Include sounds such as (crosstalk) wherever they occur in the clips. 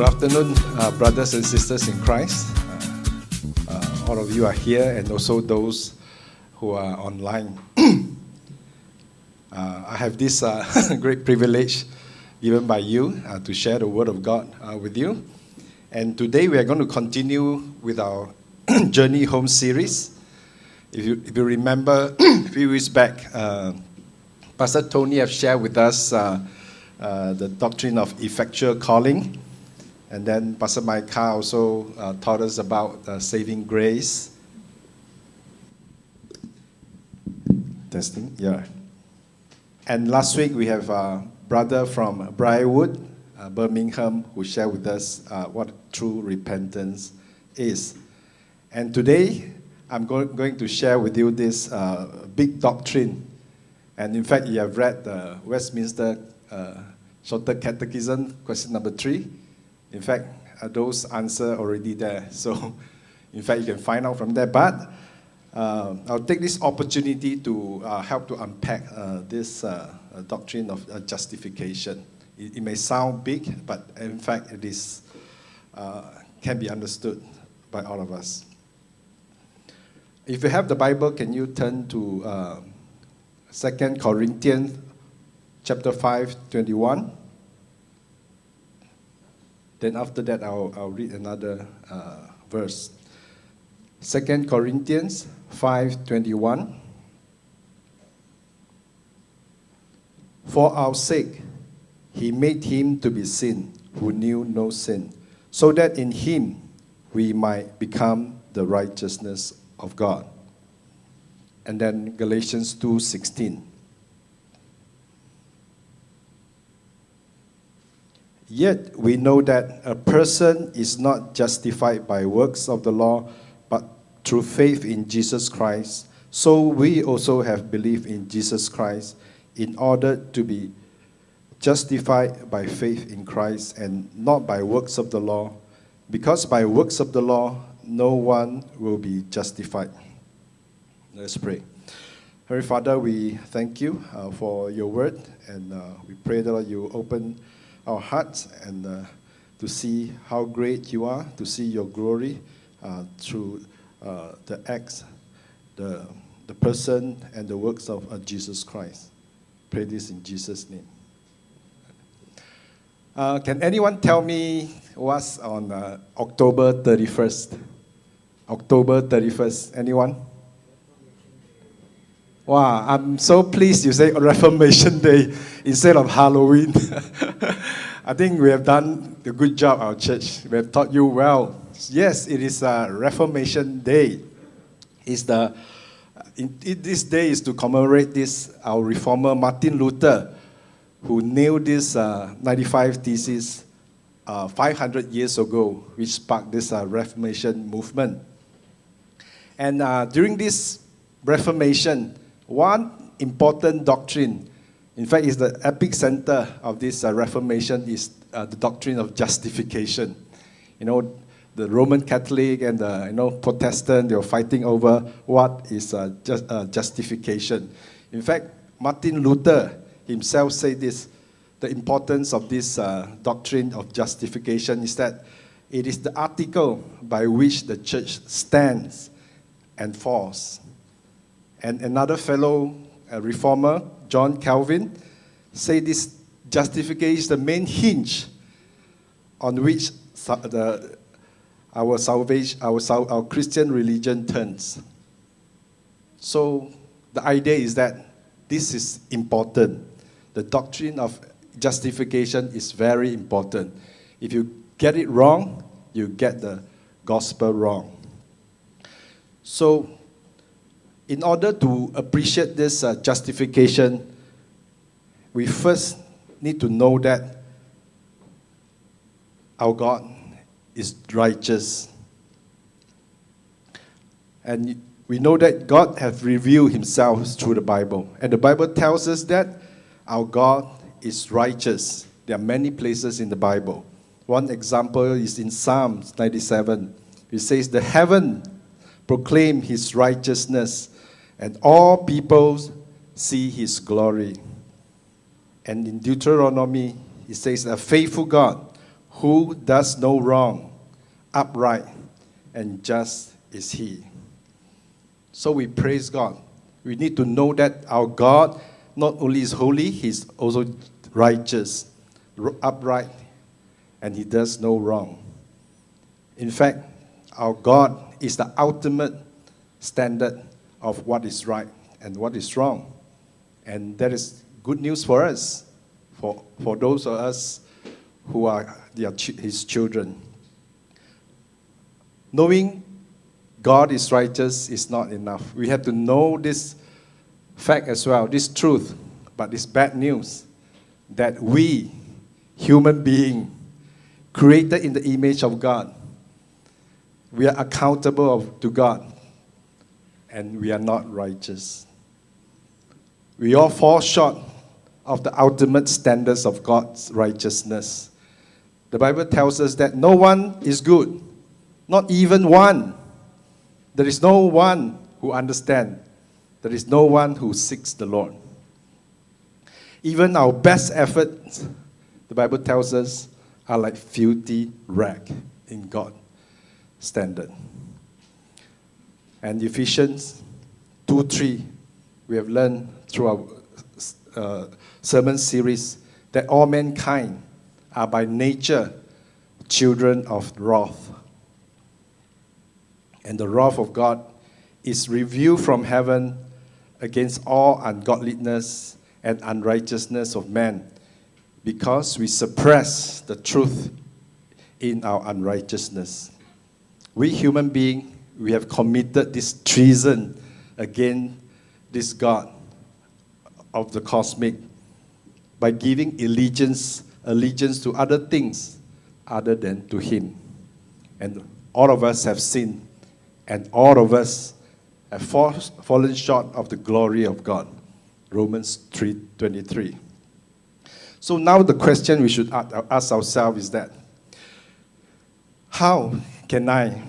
Good afternoon, uh, brothers and sisters in Christ. Uh, uh, all of you are here, and also those who are online. (clears throat) Uh, I have this uh, (laughs) great privilege given by you uh, to share the Word of God with you. And today we are going to continue with our (clears throat) Journey Home series. If you, if you remember, (clears throat) a few weeks back, Pastor Tony have shared with us the doctrine of effectual calling. And then Pastor Micah also uh, taught us about uh, saving grace. Testing, yeah. And last week we have a brother from Briarwood, uh, Birmingham, who shared with us uh, what true repentance is. And today I'm go- going to share with you this uh, big doctrine. And in fact, you have read the Westminster uh, Shorter Catechism, question number three in fact, uh, those answers already there. (laughs) So, in fact, you can find out from there. But uh, I'll take this opportunity to uh, help to unpack uh, this uh, uh, doctrine of justification. It, it, may sound big, but in fact, it is can be understood by all of us. If you have the Bible, can you turn to Second Corinthians chapter 5, 21? Then after that, I'll, I'll read another uh, verse. 2 Corinthians 5.21 For our sake, he made him to be sin who knew no sin, so that in him we might become the righteousness of God. And then Galatians 2:16 Yet we know that a person is not justified by works of the law, but through faith in Jesus Christ. So we also have believed in Jesus Christ in order to be justified by faith in Christ and not by works of the law, because by works of the law no one will be justified. Let's pray. Heavenly Father, we thank you uh, for your word, and uh, we pray that you open our hearts and uh, to see how great you are, to see your glory uh, through uh, the acts, the, the person, and the works of uh, Jesus Christ. Pray this in Jesus' name. Uh, can anyone tell me what's on uh, October 31st? October 31st. Anyone? Wow, I'm so pleased you say Reformation Day (laughs) instead of Halloween. (laughs) I think we have done a good job, our church. We have taught you well. Yes, it is a Reformation Day. It's the, in, this day is to commemorate this, our reformer Martin Luther, who nailed this uh, 95 Theses uh, 500 years ago, which sparked this uh, Reformation movement. And uh, during this Reformation, one important doctrine, in fact, is the epic center of this uh, Reformation, is uh, the doctrine of justification. You know, the Roman Catholic and the you know, Protestant, they were fighting over what is uh, just, uh, justification. In fact, Martin Luther himself said this the importance of this uh, doctrine of justification is that it is the article by which the church stands and falls. And another fellow uh, reformer, John Calvin, said this justification is the main hinge on which the, our salvation, our, our Christian religion turns. So the idea is that this is important. The doctrine of justification is very important. If you get it wrong, you get the gospel wrong. So in order to appreciate this uh, justification, we first need to know that our God is righteous. And we know that God has revealed himself through the Bible. And the Bible tells us that our God is righteous. There are many places in the Bible. One example is in Psalms 97. It says, The heaven proclaim his righteousness and all peoples see his glory. And in Deuteronomy, he says, A faithful God who does no wrong, upright and just is He. So we praise God. We need to know that our God not only is holy, He's also righteous, upright, and He does no wrong. In fact, our God is the ultimate standard of what is right and what is wrong. And that is good news for us, for, for those of us who are their, His children. Knowing God is righteous is not enough. We have to know this fact as well, this truth, but this bad news that we, human being, created in the image of God, we are accountable of, to God, and we are not righteous. We all fall short of the ultimate standards of God's righteousness. The Bible tells us that no one is good, not even one. There is no one who understands. There is no one who seeks the Lord. Even our best efforts, the Bible tells us, are like filthy rag in God's standard. And Ephesians 2 3, we have learned through our uh, sermon series that all mankind are by nature children of wrath. And the wrath of God is revealed from heaven against all ungodliness and unrighteousness of man because we suppress the truth in our unrighteousness. We human beings, we have committed this treason against this God of the cosmic by giving allegiance allegiance to other things other than to him. And all of us have sinned and all of us have fallen short of the glory of God. Romans 3:23. So now the question we should ask ourselves is that how can I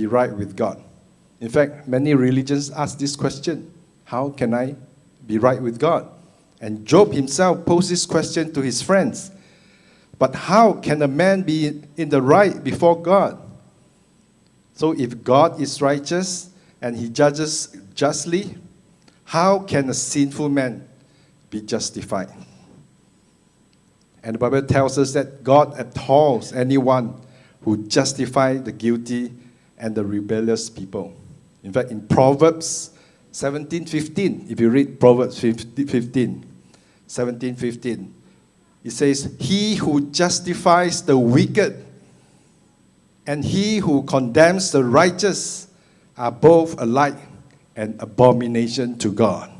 be right with God? In fact, many religions ask this question, how can I be right with God? And Job himself posed this question to his friends. But how can a man be in the right before God? So if God is righteous and he judges justly, how can a sinful man be justified? And the Bible tells us that God abhors anyone who justifies the guilty and the rebellious people. In fact, in Proverbs 17:15, if you read Proverbs 15, 17:15, it says, "He who justifies the wicked and he who condemns the righteous are both alike an abomination to God.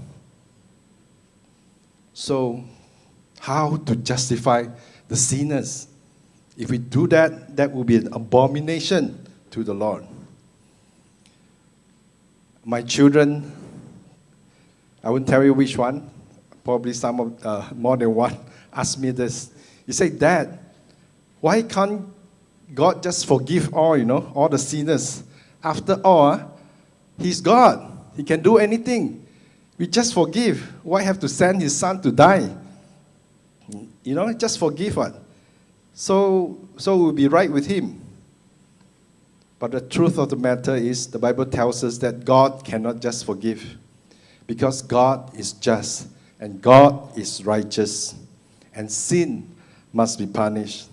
So, how to justify the sinners? If we do that, that will be an abomination to the Lord. My children, I won't tell you which one, probably some of, uh, more than one, (laughs) asked me this. He said, Dad, why can't God just forgive all, you know, all the sinners. After all, He's God. He can do anything. We just forgive. Why have to send His Son to die? You know, just forgive what? So, so we'll be right with Him. But the truth of the matter is, the Bible tells us that God cannot just forgive because God is just and God is righteous and sin must be punished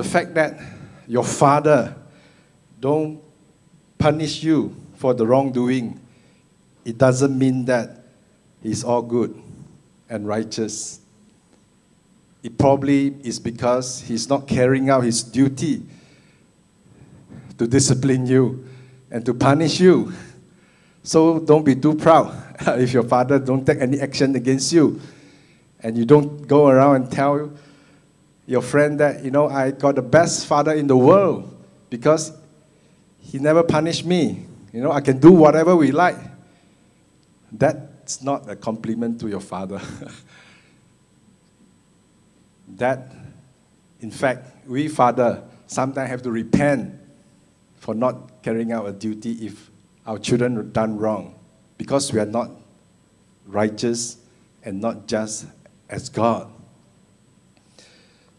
the fact that your father don't punish you for the wrongdoing, it doesn't mean that he's all good and righteous. It probably is because he's not carrying out his duty to discipline you and to punish you. So don't be too proud (laughs) if your father don't take any action against you and you don't go around and tell your friend that, you know, I got the best father in the world because he never punished me. You know, I can do whatever we like. That's not a compliment to your father. (laughs) that, in fact, we father sometimes have to repent for not carrying out a duty if our children are done wrong because we are not righteous and not just as God.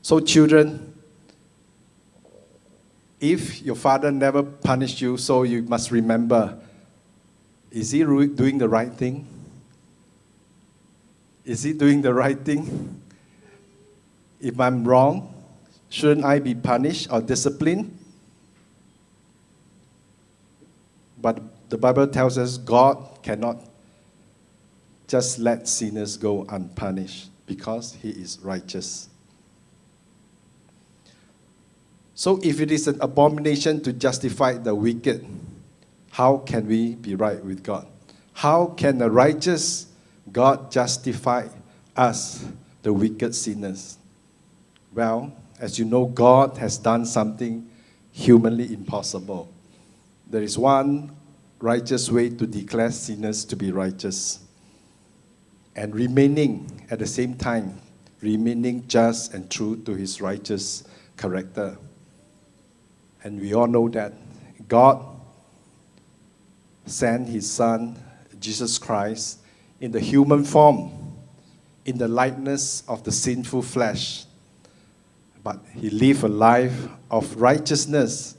So, children, if your father never punished you, so you must remember is he doing the right thing? Is he doing the right thing? If I'm wrong, shouldn't I be punished or disciplined? But the Bible tells us God cannot just let sinners go unpunished because he is righteous. So, if it is an abomination to justify the wicked, how can we be right with God? How can a righteous God justify us, the wicked sinners? Well, as you know, God has done something humanly impossible. There is one righteous way to declare sinners to be righteous. And remaining at the same time, remaining just and true to his righteous character. And we all know that God sent his son, Jesus Christ, in the human form, in the likeness of the sinful flesh. But he lived a life of righteousness,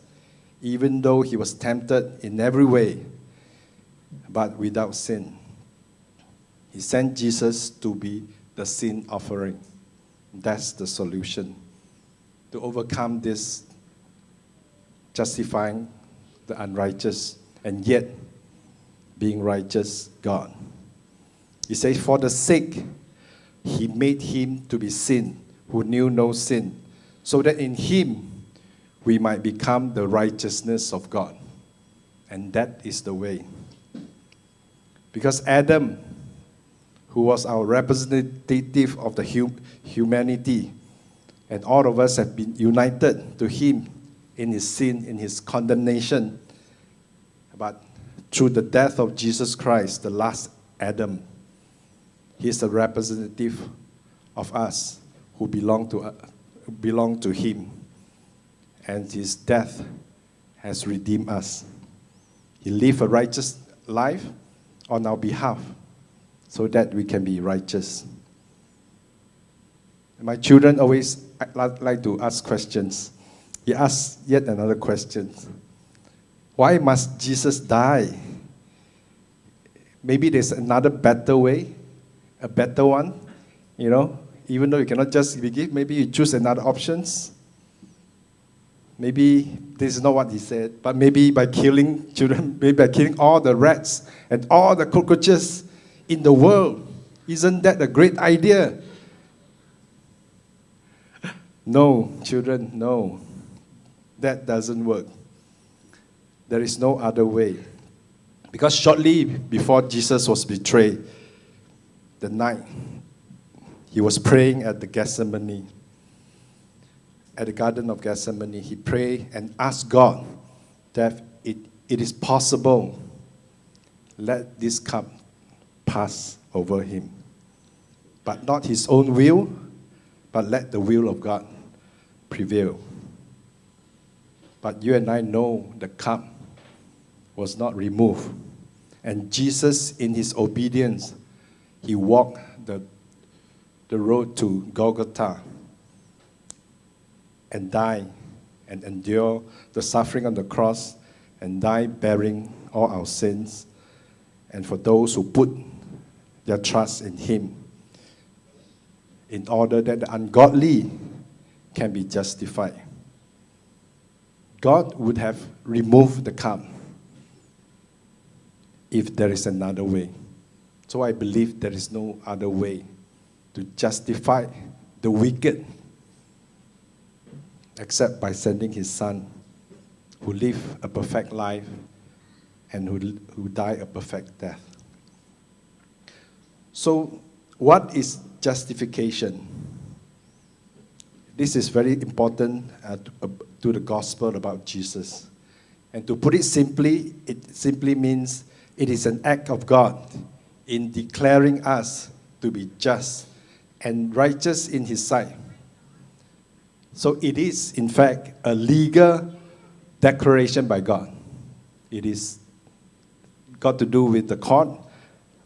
even though he was tempted in every way, but without sin. He sent Jesus to be the sin offering. That's the solution to overcome this justifying the unrighteous and yet being righteous God. He says, For the sake he made him to be sin who knew no sin, so that in him we might become the righteousness of God. And that is the way. Because Adam, who was our representative of the hum- humanity, and all of us have been united to him in his sin, in his condemnation. But through the death of Jesus Christ, the last Adam. He is a representative of us who belong to, uh, belong to Him. And His death has redeemed us. He lived a righteous life on our behalf so that we can be righteous. My children always like to ask questions. He asks yet another question why must Jesus die? Maybe there's another better way, a better one, you know, even though you cannot just give, maybe you choose another options. Maybe this is not what he said, but maybe by killing children, (laughs) maybe by killing all the rats and all the cockroaches in the world. Isn't that a great idea? No, children, no. That doesn't work. There is no other way. Because shortly before Jesus was betrayed, the night, he was praying at the Gethsemane, at the Garden of Gethsemane. He prayed and asked God that it, it is possible, let this cup pass over him. But not his own will, but let the will of God prevail. But you and I know the cup was not removed. And Jesus, in his obedience, he walked the, the road to Golgotha and die and endure the suffering on the cross and die bearing all our sins. And for those who put their trust in him, in order that the ungodly can be justified. God would have removed the cup if there is another way. So I believe there is no other way to justify the wicked except by sending his son who lived a perfect life and who, who died a perfect death. So, what is justification? This is very important uh, to, uh, to the gospel about Jesus. And to put it simply, it simply means it is an act of God in declaring us to be just and righteous in His sight. So it is, in fact, a legal declaration by God. It is got to do with the court,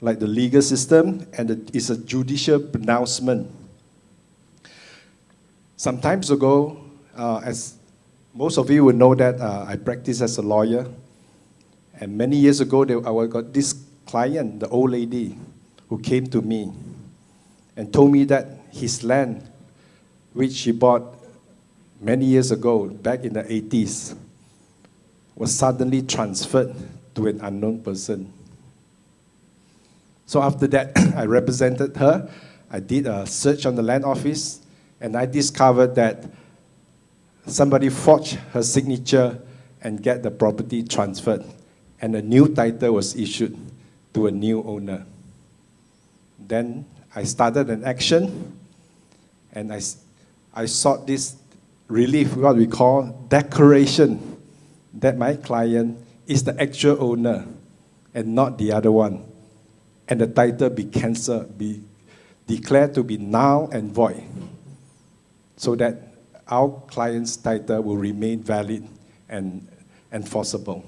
like the legal system, and it's a judicial pronouncement. Some times ago, uh, as most of you will know that uh, I practice as a lawyer. And many years ago, there, I got this client, the old lady, who came to me and told me that his land, which he bought many years ago, back in the 80s, was suddenly transferred to an unknown person. So after that, (coughs) I represented her. I did a search on the land office, and I discovered that somebody forged her signature and get the property transferred, and a new title was issued to a new owner. Then I started an action, and I, I sought this relief, what we call declaration, that my client is the actual owner and not the other one. And the title be cancelled, be declared to be null and void, so that our client's title will remain valid and enforceable.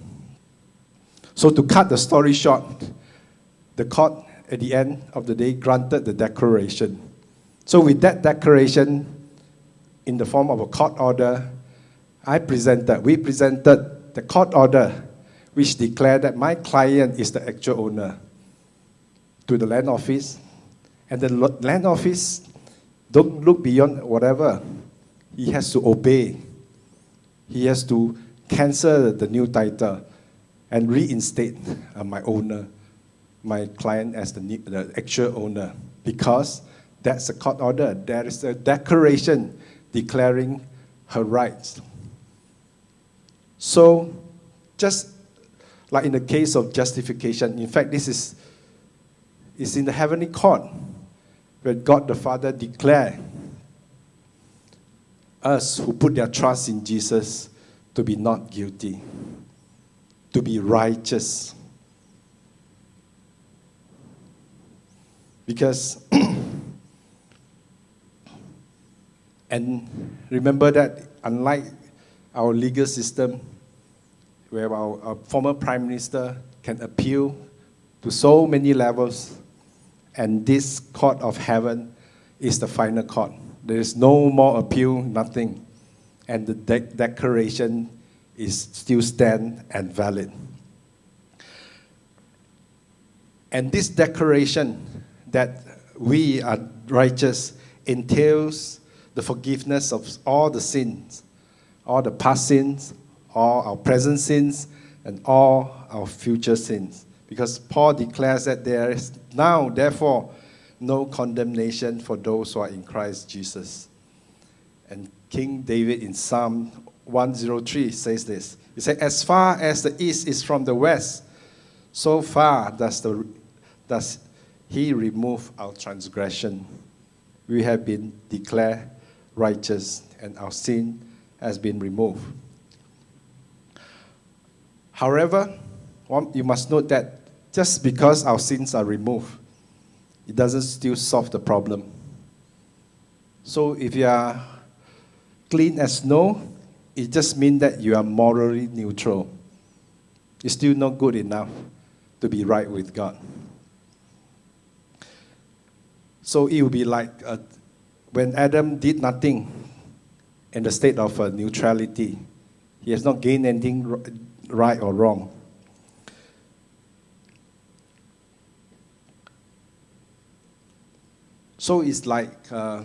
So, to cut the story short, the court at the end of the day granted the declaration. So, with that declaration in the form of a court order, I presented, we presented the court order which declared that my client is the actual owner to the land office. And the land office don't look beyond whatever. He has to obey. He has to cancel the new title and reinstate uh, my owner, my client as the, the actual owner, because that's a court order. There is a declaration declaring her rights. So, just like in the case of justification, in fact, this is, is in the heavenly court where God the Father declared us who put their trust in Jesus to be not guilty, to be righteous. (clears throat) Because, and remember that unlike our legal system, where our, our former prime minister can appeal to so many levels, and this court of heaven is the final court. There is no more appeal, nothing. And the de- declaration is still stand and valid. And this declaration that we are righteous entails the forgiveness of all the sins, all the past sins, all our present sins, and all our future sins. Because Paul declares that there is now, therefore, no condemnation for those who are in Christ Jesus. And King David in Psalm 103 says this. He said, As far as the east is from the west, so far does, the, does he remove our transgression. We have been declared righteous, and our sin has been removed. However, you must note that just because our sins are removed, it doesn't still solve the problem. So if you are clean as snow, it just means that you are morally neutral. It's still not good enough to be right with God. So it will be like uh, when Adam did nothing in the state of uh, neutrality, he has not gained anything right or wrong. So it's like uh,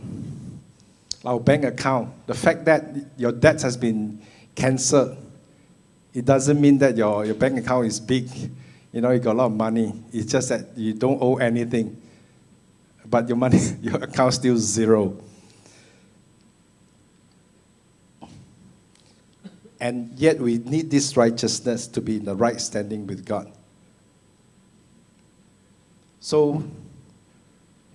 our bank account. The fact that your debt has been cancelled, it doesn't mean that your, your bank account is big. You know, you got a lot of money. It's just that you don't owe anything. But your money, (laughs) your account still zero. And yet we need this righteousness to be in the right standing with God. So,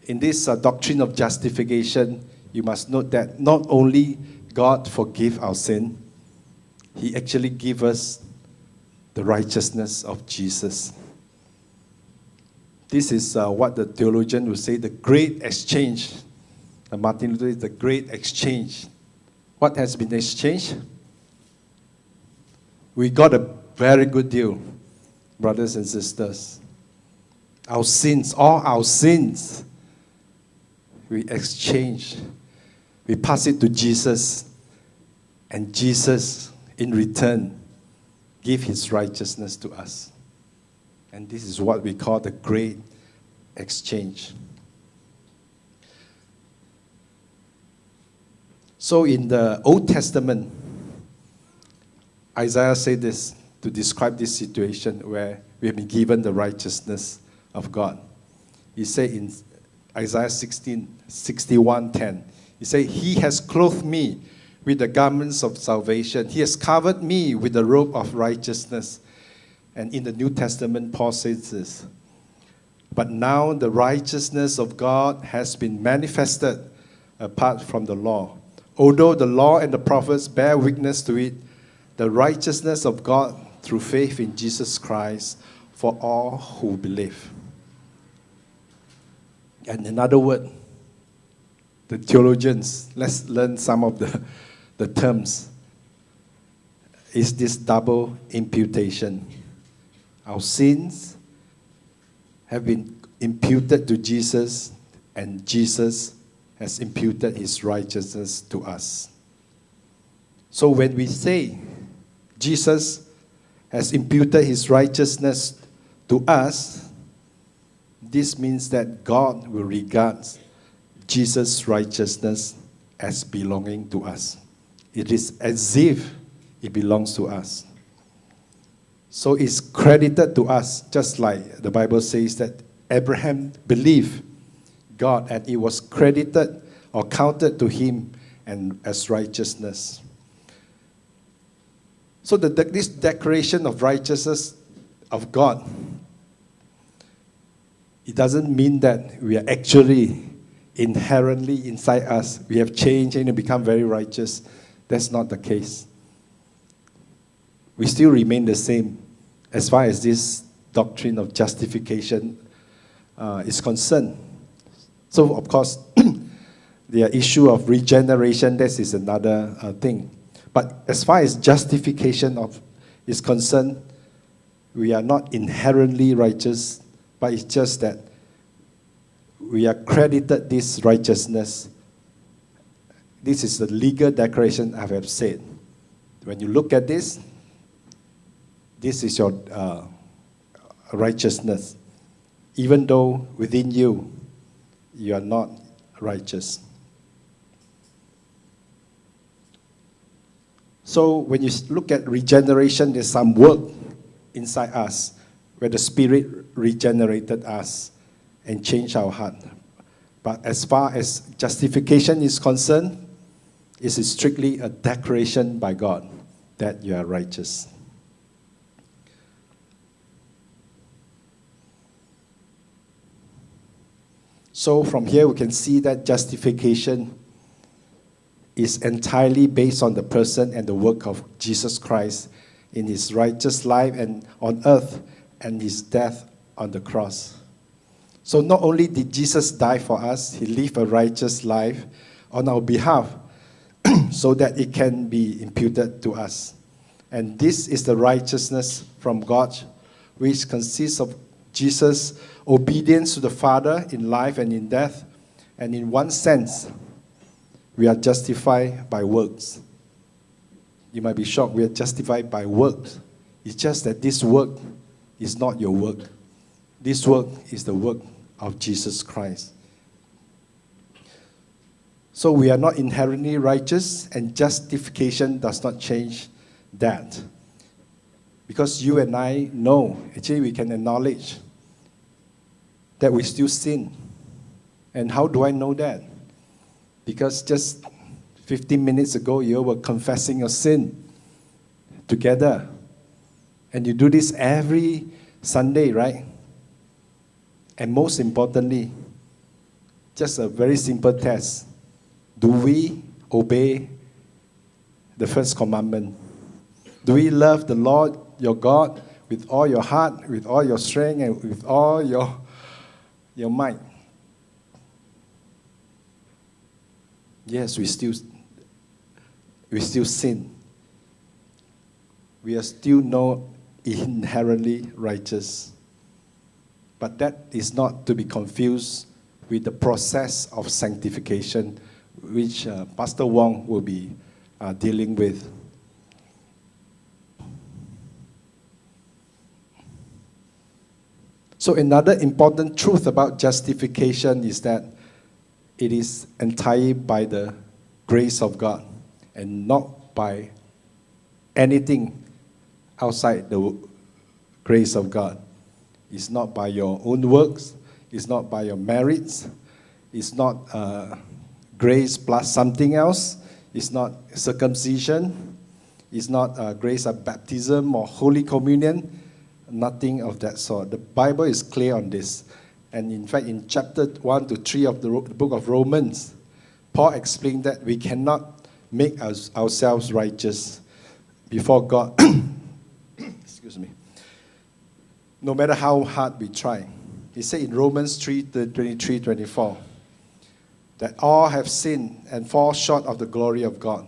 in this uh, doctrine of justification, you must note that not only God forgive our sin, He actually give us the righteousness of Jesus. This is uh, what the theologian would say the great exchange. Uh, Martin Luther is the great exchange. What has been exchanged? we got a very good deal, brothers and sisters. Our sins, all our sins, we exchange. We pass it to Jesus, and Jesus in return, give his righteousness to us. And this is what we call the great exchange. So in the Old Testament, Isaiah said this to describe this situation where we have been given the righteousness of God. He said in Isaiah 16, 61, 10, he said, He has clothed me with the garments of salvation. He has covered me with the robe of righteousness. And in the New Testament, Paul says this But now the righteousness of God has been manifested apart from the law. Although the law and the prophets bear witness to it, the righteousness of God through faith in Jesus Christ for all who believe. And another word, the theologians, let's learn some of the, the terms. Is this double imputation? Our sins have been imputed to Jesus, and Jesus has imputed his righteousness to us. So when we say Jesus has imputed his righteousness to us, this means that God will regard Jesus' righteousness as belonging to us. It is as if it belongs to us. So it's credited to us, just like the Bible says that Abraham believed God and it was credited or counted to him and as righteousness. So the, this declaration of righteousness of God, it doesn't mean that we are actually inherently inside us, we have changed and become very righteous. That's not the case. We still remain the same as far as this doctrine of justification uh, is concerned. So, of course, (clears throat) the issue of regeneration, this is another uh, thing. But as far as justification of is concerned, we are not inherently righteous, but it's just that we are credited this righteousness. This is the legal declaration I have said. When you look at this, this is your uh, righteousness, even though within you you are not righteous. So when you look at regeneration, there's some work inside us where the Spirit regenerated us and changed our heart. But as far as justification is concerned, it is strictly a declaration by God that you are righteous. So from here we can see that justification is entirely based on the person and the work of Jesus Christ in his righteous life and on earth and his death on the cross. So not only did Jesus die for us, he lived a righteous life on our behalf (clears throat) so that it can be imputed to us. And this is the righteousness from God, which consists of Jesus' obedience to the Father in life and in death, and in one sense, we are justified by works. You might be shocked, we are justified by works. It's just that this work is not your work. This work is the work of Jesus Christ. So we are not inherently righteous, and justification does not change that. Because you and I know, actually, we can acknowledge that we still sin. And how do I know that? Because just 15 minutes ago, you were confessing your sin together. And you do this every Sunday, right? And most importantly, just a very simple test do we obey the first commandment? Do we love the Lord your God with all your heart, with all your strength, and with all your, your might? Yes, we still we still sin. We are still not inherently righteous. But that is not to be confused with the process of sanctification, which uh, Pastor Wong will be uh, dealing with. So, another important truth about justification is that it is entirely by the grace of God and not by anything outside the grace of God. It's not by your own works, it's not by your merits, it's not uh, grace plus something else, it's not circumcision, it's not uh, grace of baptism or Holy Communion, nothing of that sort. The Bible is clear on this. And in fact, in chapter 1 to 3 of the, the book of Romans, Paul explained that we cannot make us, ourselves righteous before God. (coughs) Excuse me. No matter how hard we try. He said in Romans 3 23 24 that all have sinned and fall short of the glory of God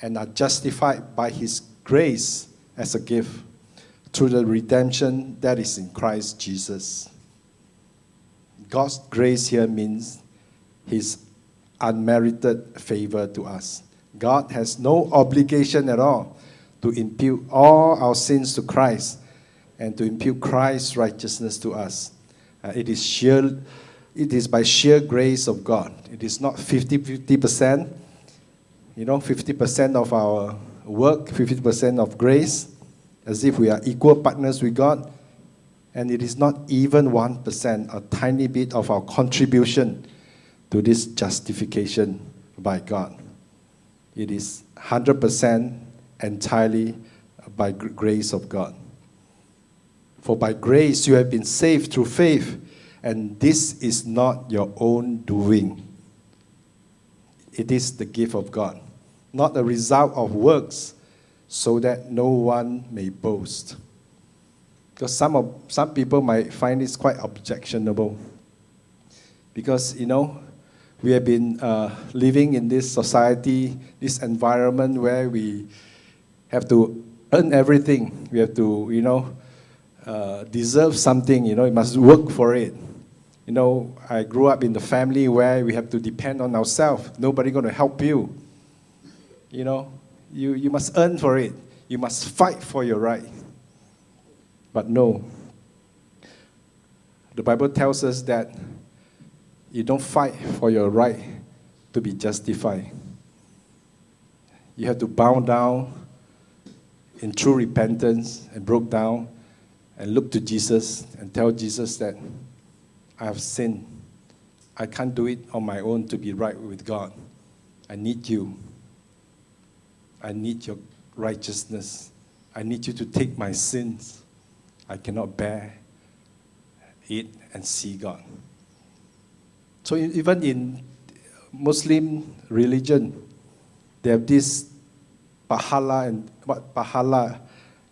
and are justified by his grace as a gift through the redemption that is in Christ Jesus. God's grace here means his unmerited favor to us. God has no obligation at all to impute all our sins to Christ and to impute Christ's righteousness to us. Uh, it is sheer it is by sheer grace of God. It is not 50 50%. You know, 50% of our work, 50% of grace, as if we are equal partners with God. And it is not even 1%, a tiny bit of our contribution to this justification by God. It is 100% entirely by grace of God. For by grace you have been saved through faith and this is not your own doing. It is the gift of God, not a result of works, so that no one may boast. Because some, of, some people might find this quite objectionable. Because, you know, we have been uh, living in this society, this environment where we have to earn everything. We have to, you know, uh, deserve something, you know, you must work for it. You know, I grew up in the family where we have to depend on ourselves. Nobody going to help you. You know, you, you must earn for it. You must fight for your right. But no. The Bible tells us that you don't fight for your right to be justified. You have to bow down in true repentance and broke down and look to Jesus and tell Jesus that I have sinned. I can't do it on my own to be right with God. I need you. I need your righteousness. I need you to take my sins. I cannot bear it and see God. So even in Muslim religion, they have this pahala and what pahala,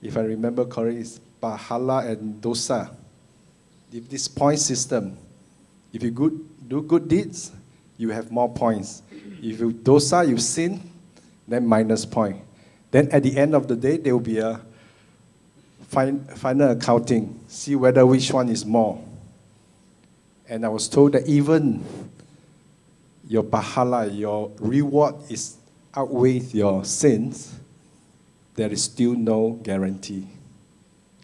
if I remember correctly, is pahala and dosa if this point system, if you good, do good deeds, you have more points. If you dosa, you sin, then minus point. Then at the end of the day, there will be a final accounting, see whether which one is more. And I was told that even your pahala, your reward is outweighs your sins, there is still no guarantee.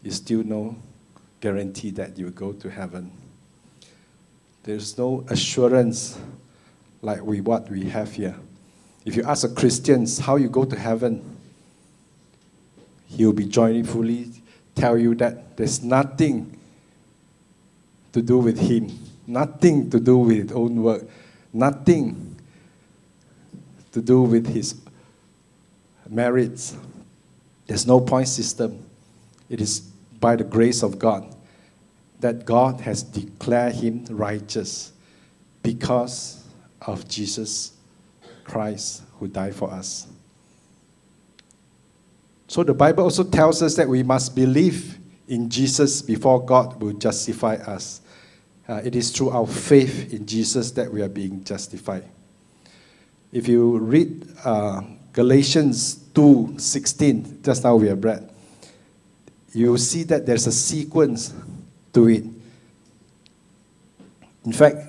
Is still no guarantee that you go to heaven. There's no assurance like we what we have here. If you ask a Christian how you go to heaven, he'll be joyfully tell you that there's nothing to do with him, nothing to do with his own work, nothing to do with his merits. There's no point system. It is by the grace of God that God has declared him righteous because of Jesus Christ who died for us. So the Bible also tells us that we must believe in Jesus before God will justify us. Uh, it is through our faith in Jesus that we are being justified. If you read uh, Galatians 2:16, just now we have read, you see that there's a sequence to it. In fact,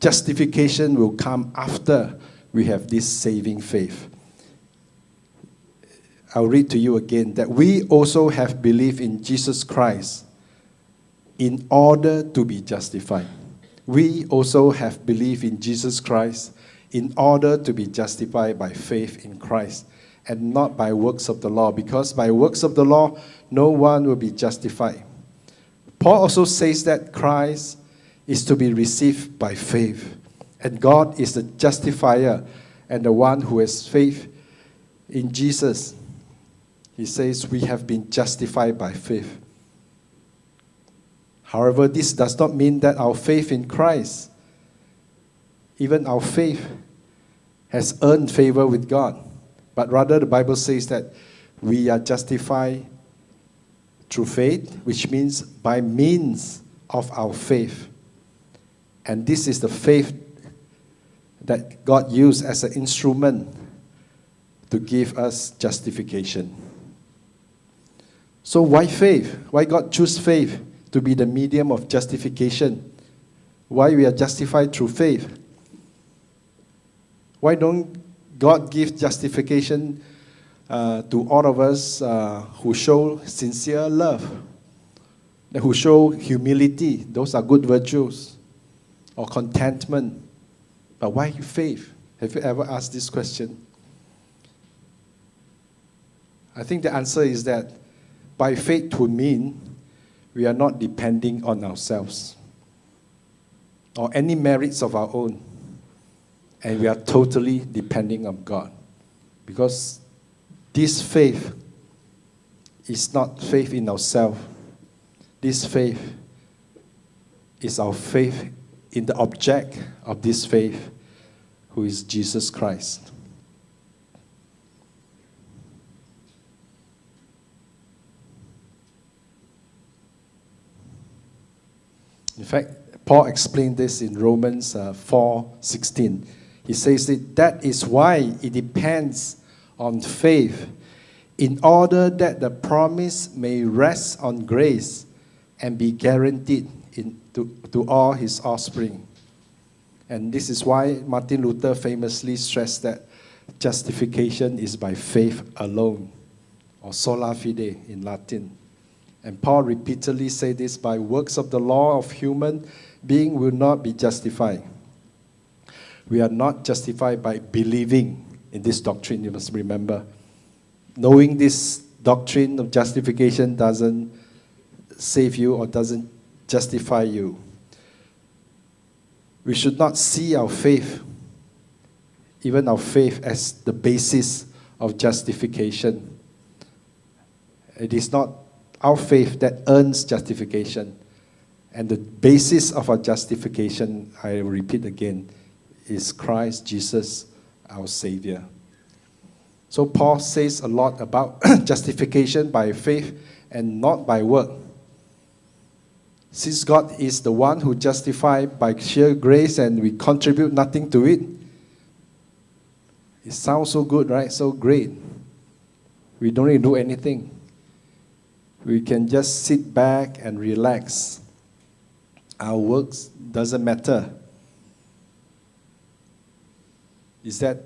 justification will come after we have this saving faith. I'll read to you again that we also have believed in Jesus Christ in order to be justified. We also have believed in Jesus Christ in order to be justified by faith in Christ and not by works of the law, because by works of the law, no one will be justified. Paul also says that Christ is to be received by faith, and God is the justifier and the one who has faith in Jesus. He says, We have been justified by faith. However, this does not mean that our faith in Christ, even our faith, has earned favor with God. But rather, the Bible says that we are justified through faith, which means by means of our faith. And this is the faith that God used as an instrument to give us justification. So, why faith? Why God choose faith? to be the medium of justification. Why we are justified through faith. Why don't God give justification uh, to all of us uh, who show sincere love, who show humility? Those are good virtues. Or contentment. But why faith? Have you ever asked this question? I think the answer is that by faith would mean we are not depending on ourselves or any merits of our own. And we are totally depending on God. Because this faith is not faith in ourselves. This faith is our faith in the object of this faith, who is Jesus Christ. In fact, Paul explained this in Romans uh, 4 16. He says that that is why it depends on faith, in order that the promise may rest on grace and be guaranteed in, to, to all his offspring. And this is why Martin Luther famously stressed that justification is by faith alone, or sola fide in Latin. And Paul repeatedly said this by works of the law of human being will not be justified. We are not justified by believing in this doctrine, you must remember. Knowing this doctrine of justification doesn't save you or doesn't justify you. We should not see our faith, even our faith, as the basis of justification. It is not our faith that earns justification. And the basis of our justification, I repeat again, is Christ Jesus, our Savior. So Paul says a lot about (clears throat) justification by faith and not by work. Since God is the one who justifies by sheer grace and we contribute nothing to it, it sounds so good, right? So great. We don't need to do anything we can just sit back and relax. Our works doesn't matter. Is that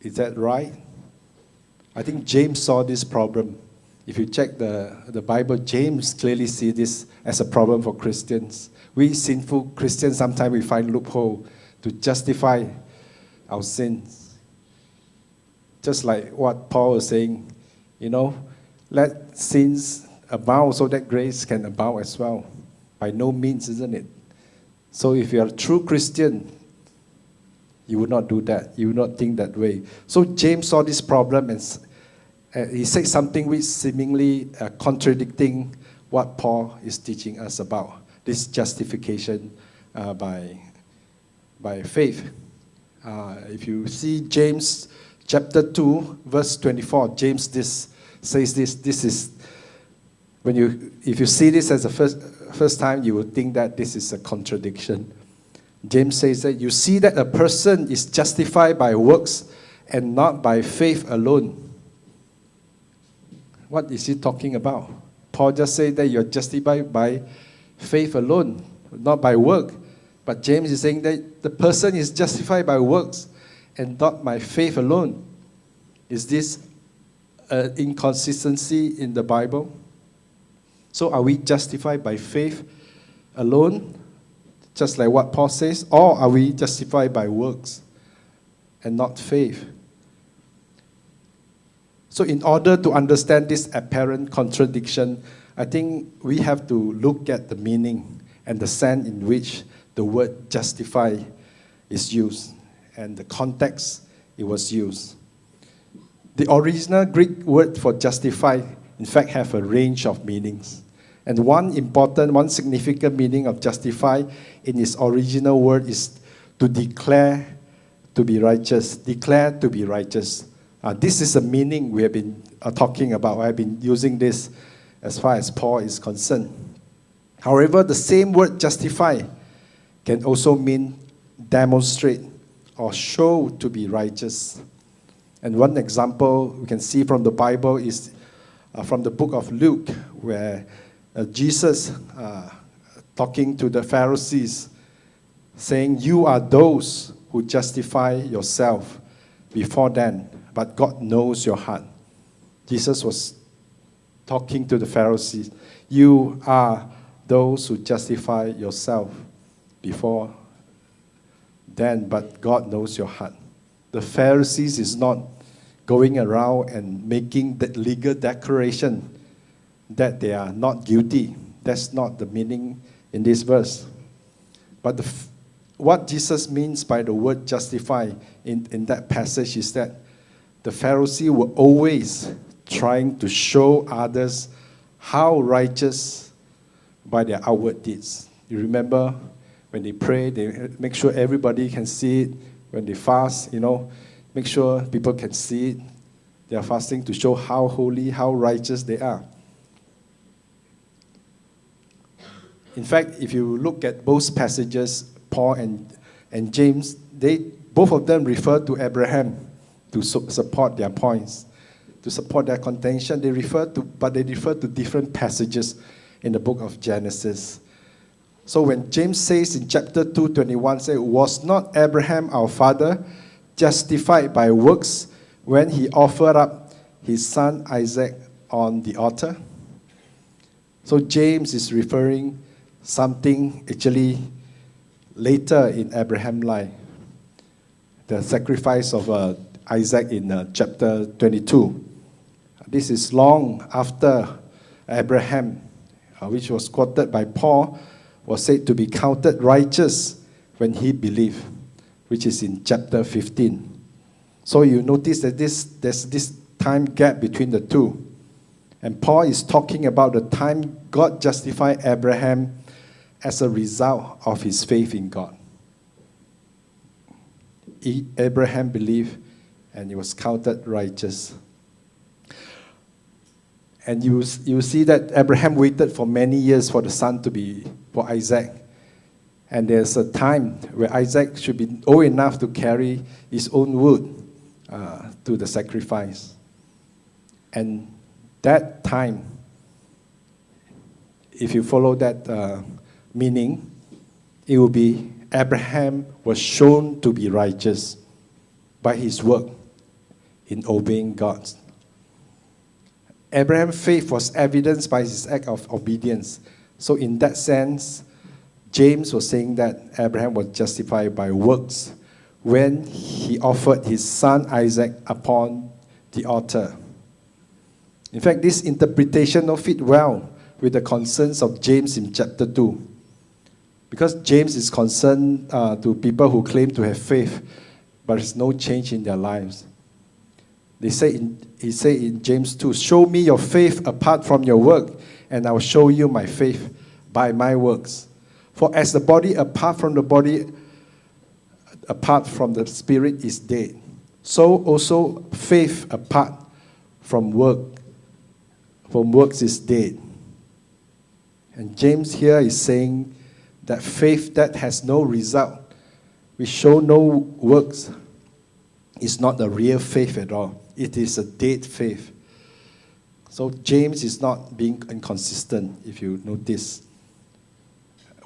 is that right? I think James saw this problem. If you check the, the Bible, James clearly see this as a problem for Christians. We sinful Christians sometimes we find loophole to justify our sins. Just like what Paul was saying, you know, let sins abound so that grace can abound as well. By no means, isn't it? So if you're a true Christian, you would not do that. You would not think that way. So James saw this problem and uh, he said something which seemingly uh, contradicting what Paul is teaching us about this justification uh, by, by faith. Uh, if you see James chapter 2, verse 24, James this says this. This is when you if you see this as the first first time, you will think that this is a contradiction. James says that you see that a person is justified by works and not by faith alone. What is he talking about? Paul just said that you're justified by faith alone, not by work. But James is saying that the person is justified by works and not by faith alone. Is this an inconsistency in the Bible? So are we justified by faith alone, just like what Paul says, or are we justified by works and not faith? So, in order to understand this apparent contradiction, I think we have to look at the meaning and the sense in which the word justify is used and the context it was used. The original Greek word for justify, in fact, have a range of meanings. And one important, one significant meaning of justify in its original word is to declare to be righteous. Declare to be righteous. Uh, this is a meaning we have been uh, talking about. I've been using this as far as Paul is concerned. However, the same word justify can also mean demonstrate or show to be righteous. And one example we can see from the Bible is uh, from the book of Luke, where uh, Jesus uh, talking to the Pharisees, saying, You are those who justify yourself before then, but God knows your heart. Jesus was talking to the Pharisees. You are those who justify yourself before then, but God knows your heart. The Pharisees is not going around and making that legal declaration that they are not guilty. That's not the meaning in this verse. But the, what Jesus means by the word justify in, in that passage is that the Pharisees were always trying to show others how righteous by their outward deeds. You remember when they pray, they make sure everybody can see it. When they fast, you know, make sure people can see it. They are fasting to show how holy, how righteous they are. In fact, if you look at both passages, Paul and, and James, they both of them refer to Abraham to su- support their points, to support their contention. They refer to, but they refer to different passages in the book of Genesis. So when James says in chapter 2:21, say, was not Abraham our father justified by works when he offered up his son Isaac on the altar? So James is referring something actually later in Abraham's life. The sacrifice of uh, Isaac in uh, chapter 22. This is long after Abraham, uh, which was quoted by Paul, was said to be counted righteous when he believed, which is in chapter 15. So you notice that this, there's this time gap between the two. And Paul is talking about the time God justified Abraham as a result of his faith in God. Abraham believed and he was counted righteous. And you, you see that Abraham waited for many years for the son to be, for Isaac. And there's a time where Isaac should be old enough to carry his own wood uh, to the sacrifice. And that time, if you follow that uh, meaning, it will be Abraham was shown to be righteous by his work in obeying God. Abraham's faith was evidenced by his act of obedience. So, in that sense, James was saying that Abraham was justified by works when he offered his son Isaac upon the altar. In fact, this interpretation will fit well with the concerns of James in chapter 2. Because James is concerned uh, to people who claim to have faith, but there's no change in their lives. They say in, he say in James 2, Show me your faith apart from your work, and I will show you my faith by my works. For as the body apart from the body, apart from the spirit is dead, so also faith apart from work, from works is dead. And James here is saying that faith that has no result, we show no works, is not a real faith at all. It is a dead faith. So James is not being inconsistent, if you notice,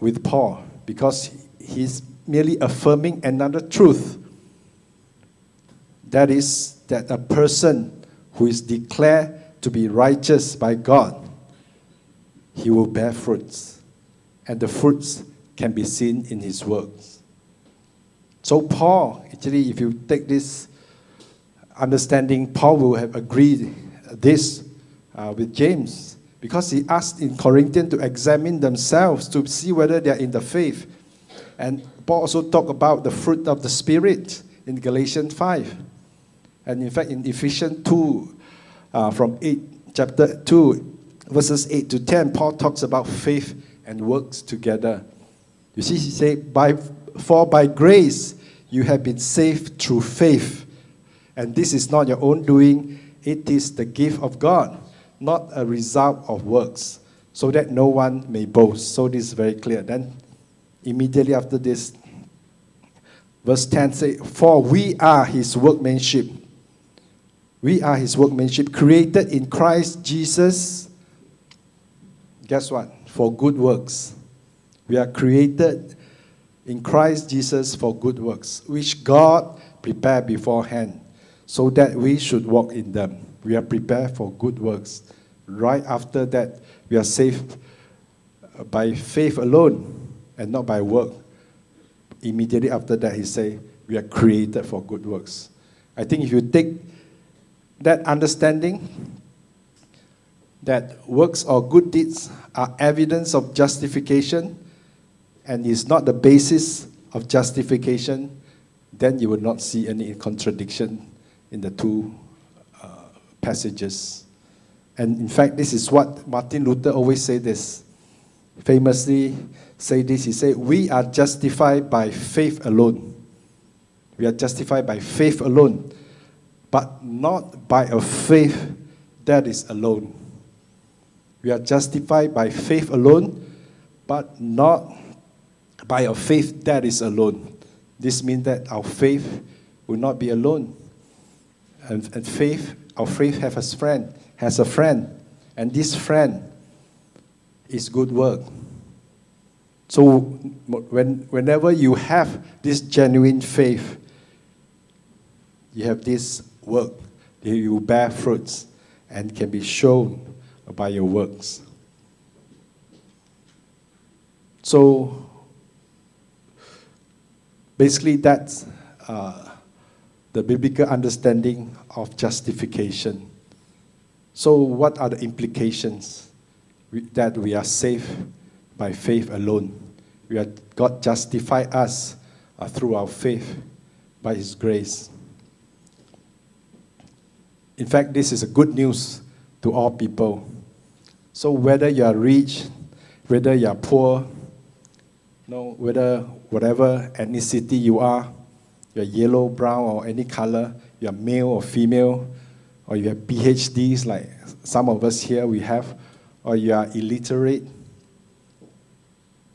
with Paul, because he's merely affirming another truth. That is, that a person who is declared to be righteous by God he will bear fruits, and the fruits can be seen in his works. So, Paul, actually, if you take this understanding, Paul will have agreed this uh, with James because he asked in Corinthians to examine themselves to see whether they are in the faith. And Paul also talked about the fruit of the Spirit in Galatians 5. And in fact, in Ephesians 2, uh, from 8, chapter 2, verses 8 to 10, Paul talks about faith and works together. You see, he said, by, For by grace you have been saved through faith. And this is not your own doing, it is the gift of God, not a result of works, so that no one may boast. So this is very clear. Then immediately after this, verse 10 says, For we are his workmanship. We are his workmanship, created in Christ Jesus. Guess what? For good works. We are created in Christ Jesus for good works, which God prepared beforehand so that we should walk in them. We are prepared for good works. Right after that, we are saved uh, by faith alone and not by work. Immediately after that, he say, we are created for good works. I think if you take that understanding that works or good deeds are evidence of justification and is not the basis of justification, then you will not see any contradiction in the two uh, passages. And in fact, this is what Martin Luther always said this. Famously say this, he said, We are justified by faith alone. We are justified by faith alone, but not by a faith that is alone. We are justified by faith alone, but not by a faith that is alone. This means that our faith will not be alone. And, and faith, our faith has a friend, has a friend, and this friend is good work. So when, whenever you have this genuine faith, you have this work, you bear fruits and can be shown by your works. So basically, that's uh, the biblical understanding of justification. So, what are the implications that we are saved by faith alone? We are, God justify us uh, through our faith by His grace. In fact, this is a good news to all people. So, whether you are rich, whether you are poor, no, whether whatever ethnicity you are, you're yellow, brown, or any color, you're male or female, or you have PhDs like some of us here we have, or you are illiterate,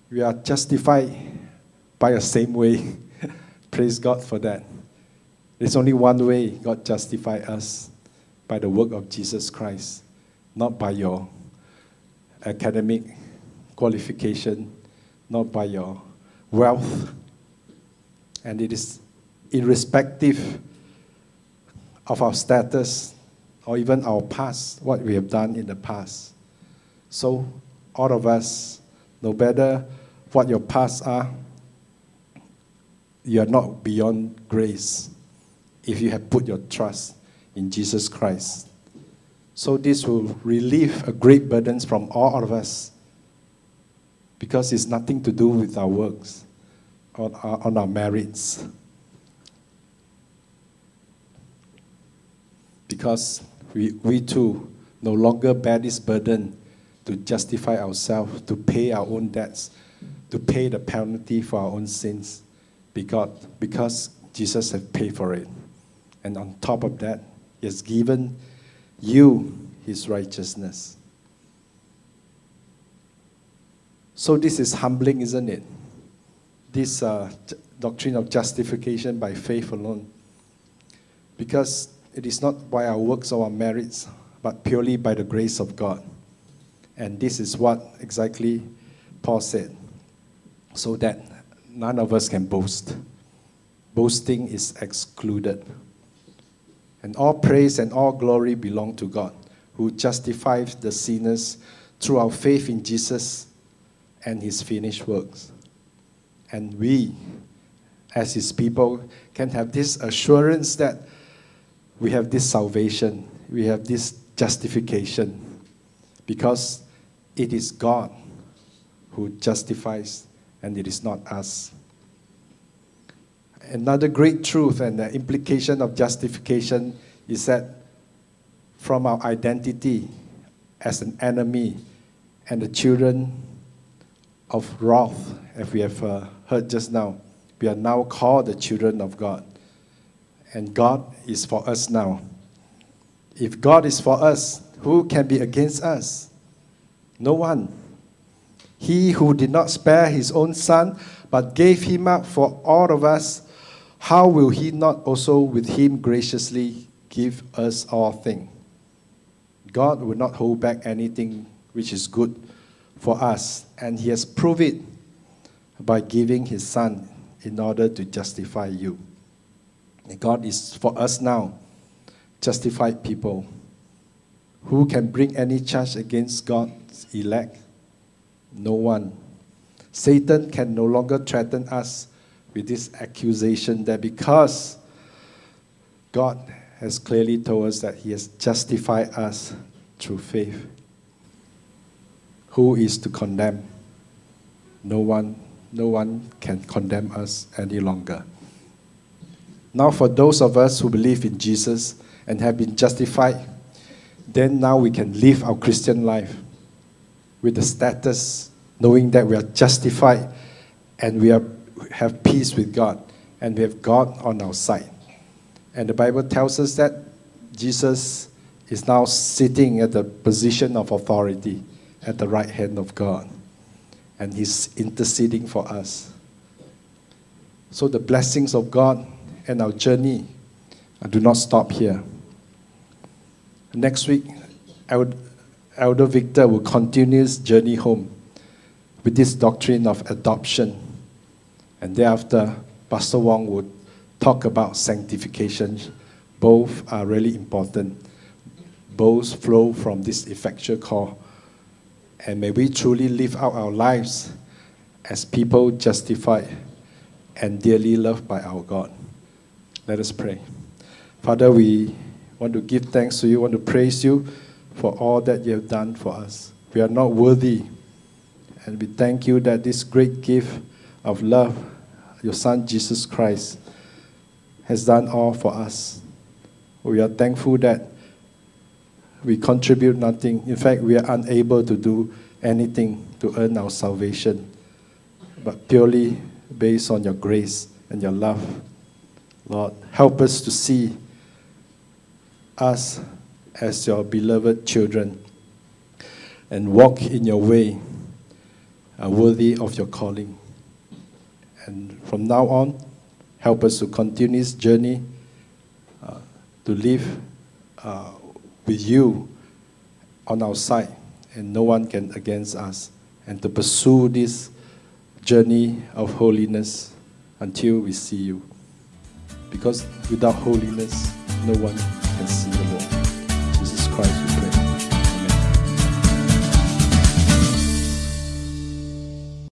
we are justified by the same way. (laughs) Praise God for that. There's only one way God justify us by the work of Jesus Christ, not by your academic qualification, not by your wealth. And it is irrespective of our status or even our past, what we have done in the past. So, all of us, no matter what your past are, you are not beyond grace if you have put your trust in Jesus Christ. So, this will relieve a great burden from all of us because it's nothing to do with our works or uh, on our merits. because we, we too no longer bear this burden to justify ourselves, to pay our own debts, to pay the penalty for our own sins, because, because Jesus has paid for it. And on top of that, He has given you His righteousness. So this is humbling, isn't it? This uh, doctrine of justification by faith alone. Because it is not by our works or our merits, but purely by the grace of God. And this is what exactly Paul said, so that none of us can boast. Boasting is excluded. And all praise and all glory belong to God, who justifies the sinners through our faith in Jesus and his finished works. And we, as his people, can have this assurance that we have this salvation, we have this justification, because it is God who justifies and it is not us. Another great truth and the implication of justification is that from our identity as an enemy and the children of wrath, as we have uh, heard just now, we are now called the children of God. And God is for us now. If God is for us, who can be against us? No one. He who did not spare his own son, but gave him up for all of us, how will he not also with him graciously give us all things? God will not hold back anything which is good for us, and he has proved it by giving his son in order to justify you. And God is for us now, justified people. Who can bring any charge against God's elect? No one. Satan can no longer threaten us with this accusation that because God has clearly told us that He has justified us through faith. Who is to condemn? No one, no one can condemn us any longer. Now, for those of us who believe in Jesus and have been justified, then now we can live our Christian life with the status, knowing that we are justified and we are, have peace with God and we have God on our side. And the Bible tells us that Jesus is now sitting at the position of authority at the right hand of God. And he's interceding for us. So the blessings of God and our journey do not stop here. Next week, Elder Victor will continue his journey home with this doctrine of adoption. And thereafter, Pastor Wong would talk about sanctification. Both are really important. Both flow from this effectual call. And may we truly live out our lives as people justified and dearly loved by our God. Let us pray. Father, we want to give thanks to you, want to praise you for all that you have done for us. We are not worthy. And we thank you that this great gift of love, your Son Jesus Christ, has done all for us. We are thankful that we contribute nothing. In fact, we are unable to do anything to earn our salvation, but purely based on your grace and your love. Lord, help us to see us as your beloved children and walk in your way, uh, worthy of your calling. And from now on, help us to continue this journey uh, to live uh, with you on our side and no one can against us and to pursue this journey of holiness until we see you. Because without holiness no one can see the Lord